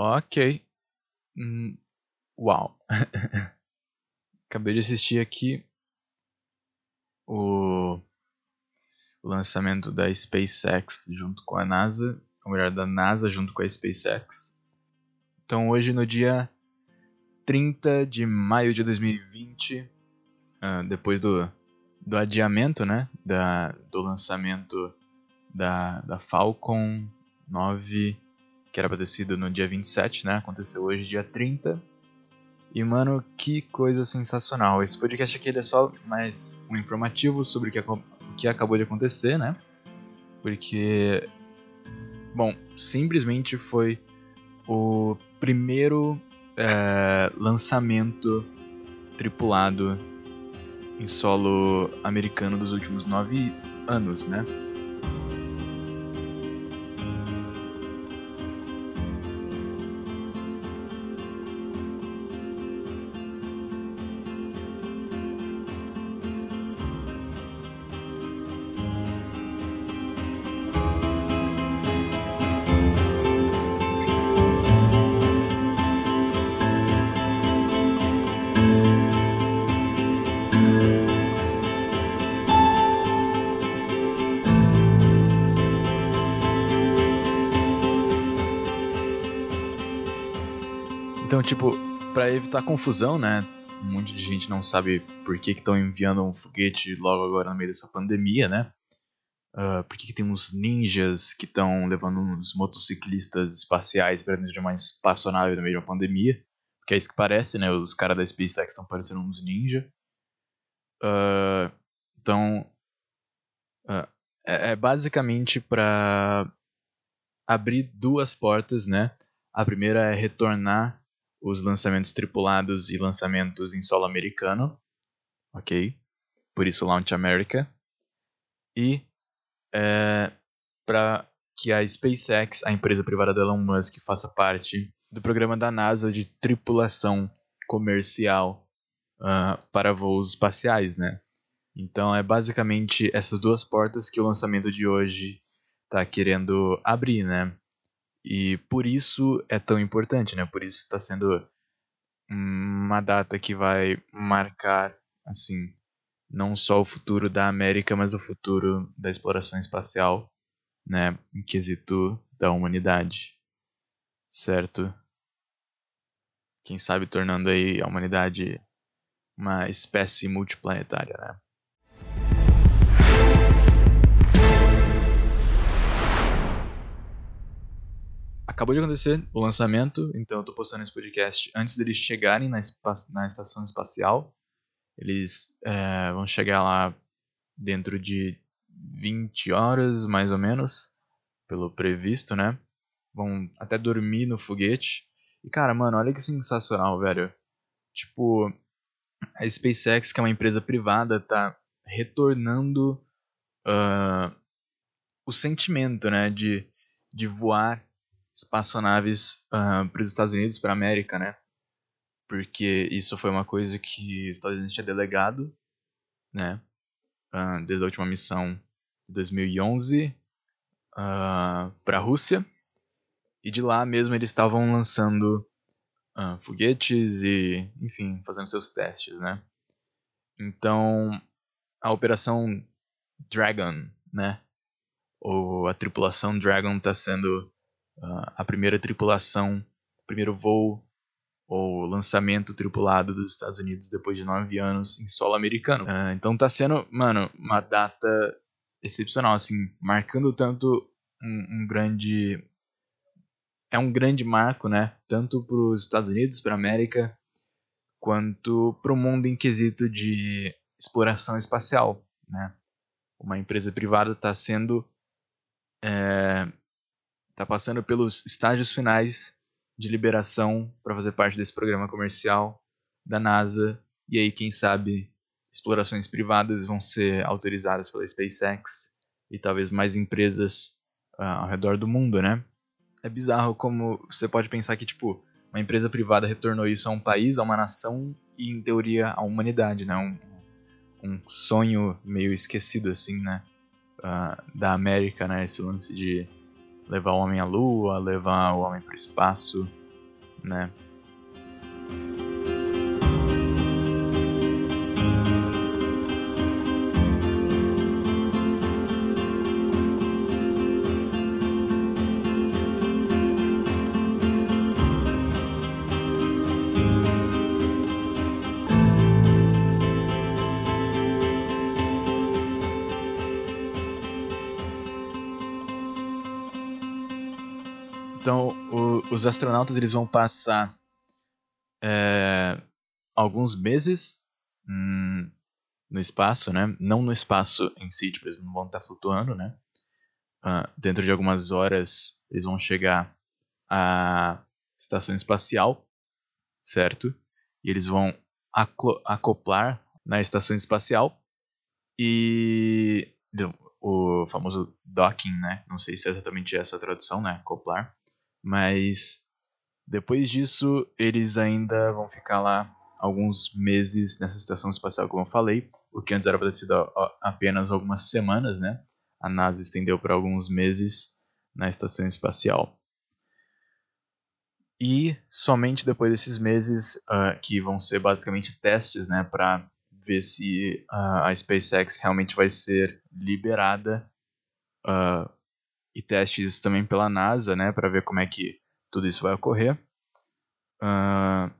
Ok. Hum, uau. Acabei de assistir aqui o, o lançamento da SpaceX junto com a NASA, ou melhor, da NASA junto com a SpaceX. Então hoje no dia 30 de maio de 2020, uh, ah, depois do, do adiamento, né, da, do lançamento da, da Falcon 9, que era para ter sido no dia 27, né, aconteceu hoje dia 30. E mano, que coisa sensacional. Esse podcast aqui é só mais um informativo sobre o que, o que acabou de acontecer, né? Porque, bom, simplesmente foi o primeiro é, lançamento tripulado em solo americano dos últimos nove anos, né? Então, tipo, para evitar confusão, né? Um monte de gente não sabe por que estão enviando um foguete logo agora no meio dessa pandemia, né? Uh, por que, que tem uns ninjas que estão levando uns motociclistas espaciais para dentro de uma espaçonave no meio de uma pandemia? Porque é isso que parece, né? Os caras da SpaceX estão parecendo uns ninja. Uh, então, uh, é, é basicamente para abrir duas portas, né? A primeira é retornar os lançamentos tripulados e lançamentos em solo americano, ok? Por isso Launch America. E é, para que a SpaceX, a empresa privada do Elon Musk, faça parte do programa da NASA de tripulação comercial uh, para voos espaciais, né? Então é basicamente essas duas portas que o lançamento de hoje está querendo abrir, né? E por isso é tão importante, né? Por isso está sendo uma data que vai marcar, assim, não só o futuro da América, mas o futuro da exploração espacial, né? Em quesito da humanidade, certo? Quem sabe tornando aí a humanidade uma espécie multiplanetária, né? Acabou de acontecer o lançamento, então eu tô postando esse podcast antes deles chegarem na, na estação espacial. Eles é, vão chegar lá dentro de 20 horas, mais ou menos, pelo previsto, né? Vão até dormir no foguete. E cara, mano, olha que sensacional, velho. Tipo, a SpaceX, que é uma empresa privada, tá retornando uh, o sentimento, né, de, de voar espaçonaves uh, para os Estados Unidos, para a América, né? Porque isso foi uma coisa que os Estados Unidos tinha delegado, né? Uh, desde a última missão de 2011 uh, para a Rússia. E de lá mesmo eles estavam lançando uh, foguetes e, enfim, fazendo seus testes, né? Então, a operação Dragon, né? Ou a tripulação Dragon está sendo a primeira tripulação, primeiro voo ou lançamento tripulado dos Estados Unidos depois de nove anos em solo americano. Uh, então tá sendo, mano, uma data excepcional, assim, marcando tanto um, um grande. É um grande marco, né? Tanto para os Estados Unidos, para a América, quanto para o mundo em quesito de exploração espacial, né? Uma empresa privada está sendo é, está passando pelos estágios finais de liberação para fazer parte desse programa comercial da NASA. E aí, quem sabe, explorações privadas vão ser autorizadas pela SpaceX e talvez mais empresas uh, ao redor do mundo, né? É bizarro como você pode pensar que, tipo, uma empresa privada retornou isso a um país, a uma nação e, em teoria, à humanidade, né? Um, um sonho meio esquecido, assim, né? Uh, da América, né? Esse lance de levar o homem à lua, levar o homem para o espaço, né? Os astronautas eles vão passar é, alguns meses hum, no espaço, né? Não no espaço em si, tipo, eles não vão estar flutuando, né? Uh, dentro de algumas horas eles vão chegar à estação espacial, certo? E eles vão acoplar na estação espacial e o famoso docking, né? Não sei se é exatamente essa a tradução, né? Acoplar. Mas depois disso, eles ainda vão ficar lá alguns meses nessa estação espacial, como eu falei, o que antes era para ter sido apenas algumas semanas, né? A NASA estendeu para alguns meses na estação espacial. E somente depois desses meses, uh, que vão ser basicamente testes, né, para ver se uh, a SpaceX realmente vai ser liberada uh, e testes também pela NASA, né, para ver como é que tudo isso vai ocorrer. Uh,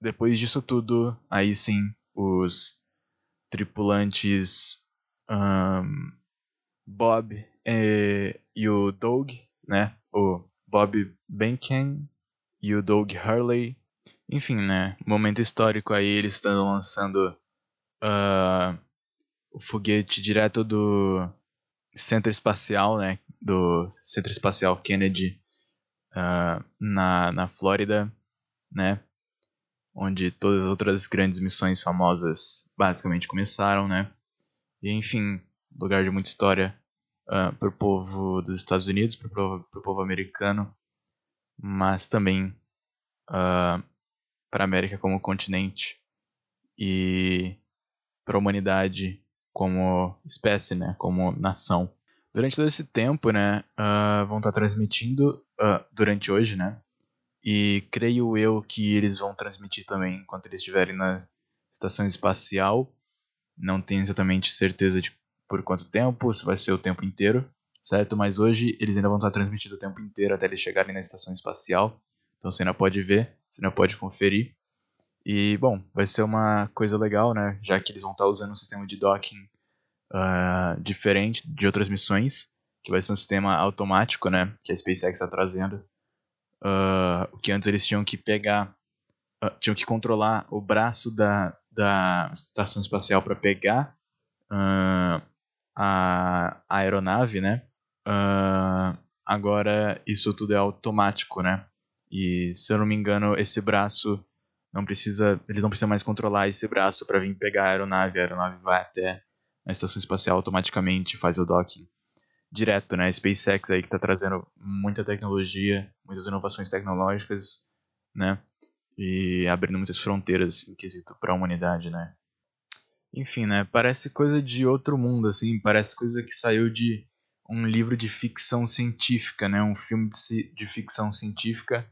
depois disso tudo, aí sim, os tripulantes um, Bob e, e, o Doug, né, o Bob Benken e o Doug Hurley, enfim, né, momento histórico aí, eles estão lançando uh, o foguete direto do centro espacial, né, do Centro Espacial Kennedy uh, na, na Flórida, né, onde todas as outras grandes missões famosas basicamente começaram, né, e enfim, lugar de muita história uh, para o povo dos Estados Unidos, para o povo, americano, mas também uh, para a América como continente e para a humanidade como espécie, né, como nação. Durante todo esse tempo, né, uh, vão estar transmitindo uh, durante hoje, né, e creio eu que eles vão transmitir também enquanto eles estiverem na estação espacial. Não tenho exatamente certeza de por quanto tempo, se vai ser o tempo inteiro, certo? Mas hoje eles ainda vão estar transmitindo o tempo inteiro até eles chegarem na estação espacial. Então você ainda pode ver, você ainda pode conferir. E, bom, vai ser uma coisa legal, né? Já que eles vão estar usando um sistema de docking uh, diferente de outras missões, que vai ser um sistema automático, né? Que a SpaceX está trazendo. Uh, o que antes eles tinham que pegar, uh, tinham que controlar o braço da, da estação espacial para pegar a, a aeronave, né? agora isso tudo é automático, né? E se eu não me engano, esse braço não precisa, eles não precisam mais controlar esse braço para vir pegar a aeronave, a aeronave vai até a estação espacial automaticamente, faz o docking direto, né? A SpaceX aí que está trazendo muita tecnologia, muitas inovações tecnológicas, né? E abrindo muitas fronteiras em quesito para a humanidade, né? Enfim, né? Parece coisa de outro mundo, assim. Parece coisa que saiu de um livro de ficção científica, né? Um filme de, de ficção científica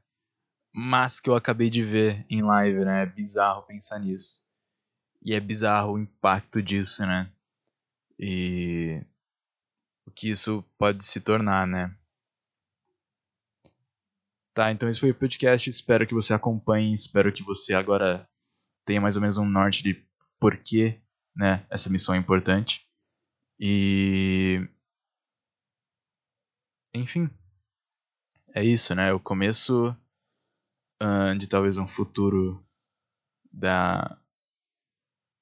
mas que eu acabei de ver em live, né? É bizarro pensar nisso. E é bizarro o impacto disso, né? E o que isso pode se tornar, né? Tá, então esse foi o podcast. Espero que você acompanhe. Espero que você agora tenha mais ou menos um norte de por que né, essa missão é importante. E. Enfim. É isso, né? O começo uh, de talvez um futuro da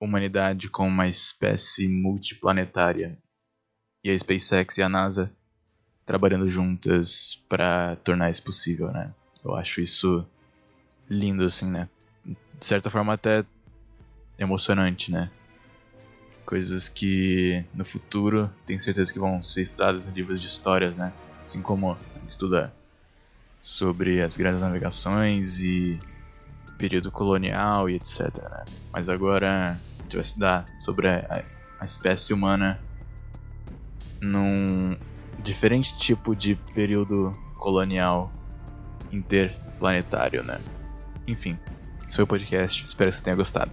humanidade como uma espécie multiplanetária e a SpaceX e a NASA trabalhando juntas para tornar isso possível, né? Eu acho isso lindo assim, né? De certa forma até emocionante, né? Coisas que no futuro tenho certeza que vão ser estudadas em livros de histórias, né? Assim como a gente estuda sobre as grandes navegações e período colonial e etc. Né? Mas agora a gente vai estudar sobre a, a espécie humana num diferente tipo de período colonial interplanetário, né? Enfim, esse foi o podcast. Espero que você tenha gostado.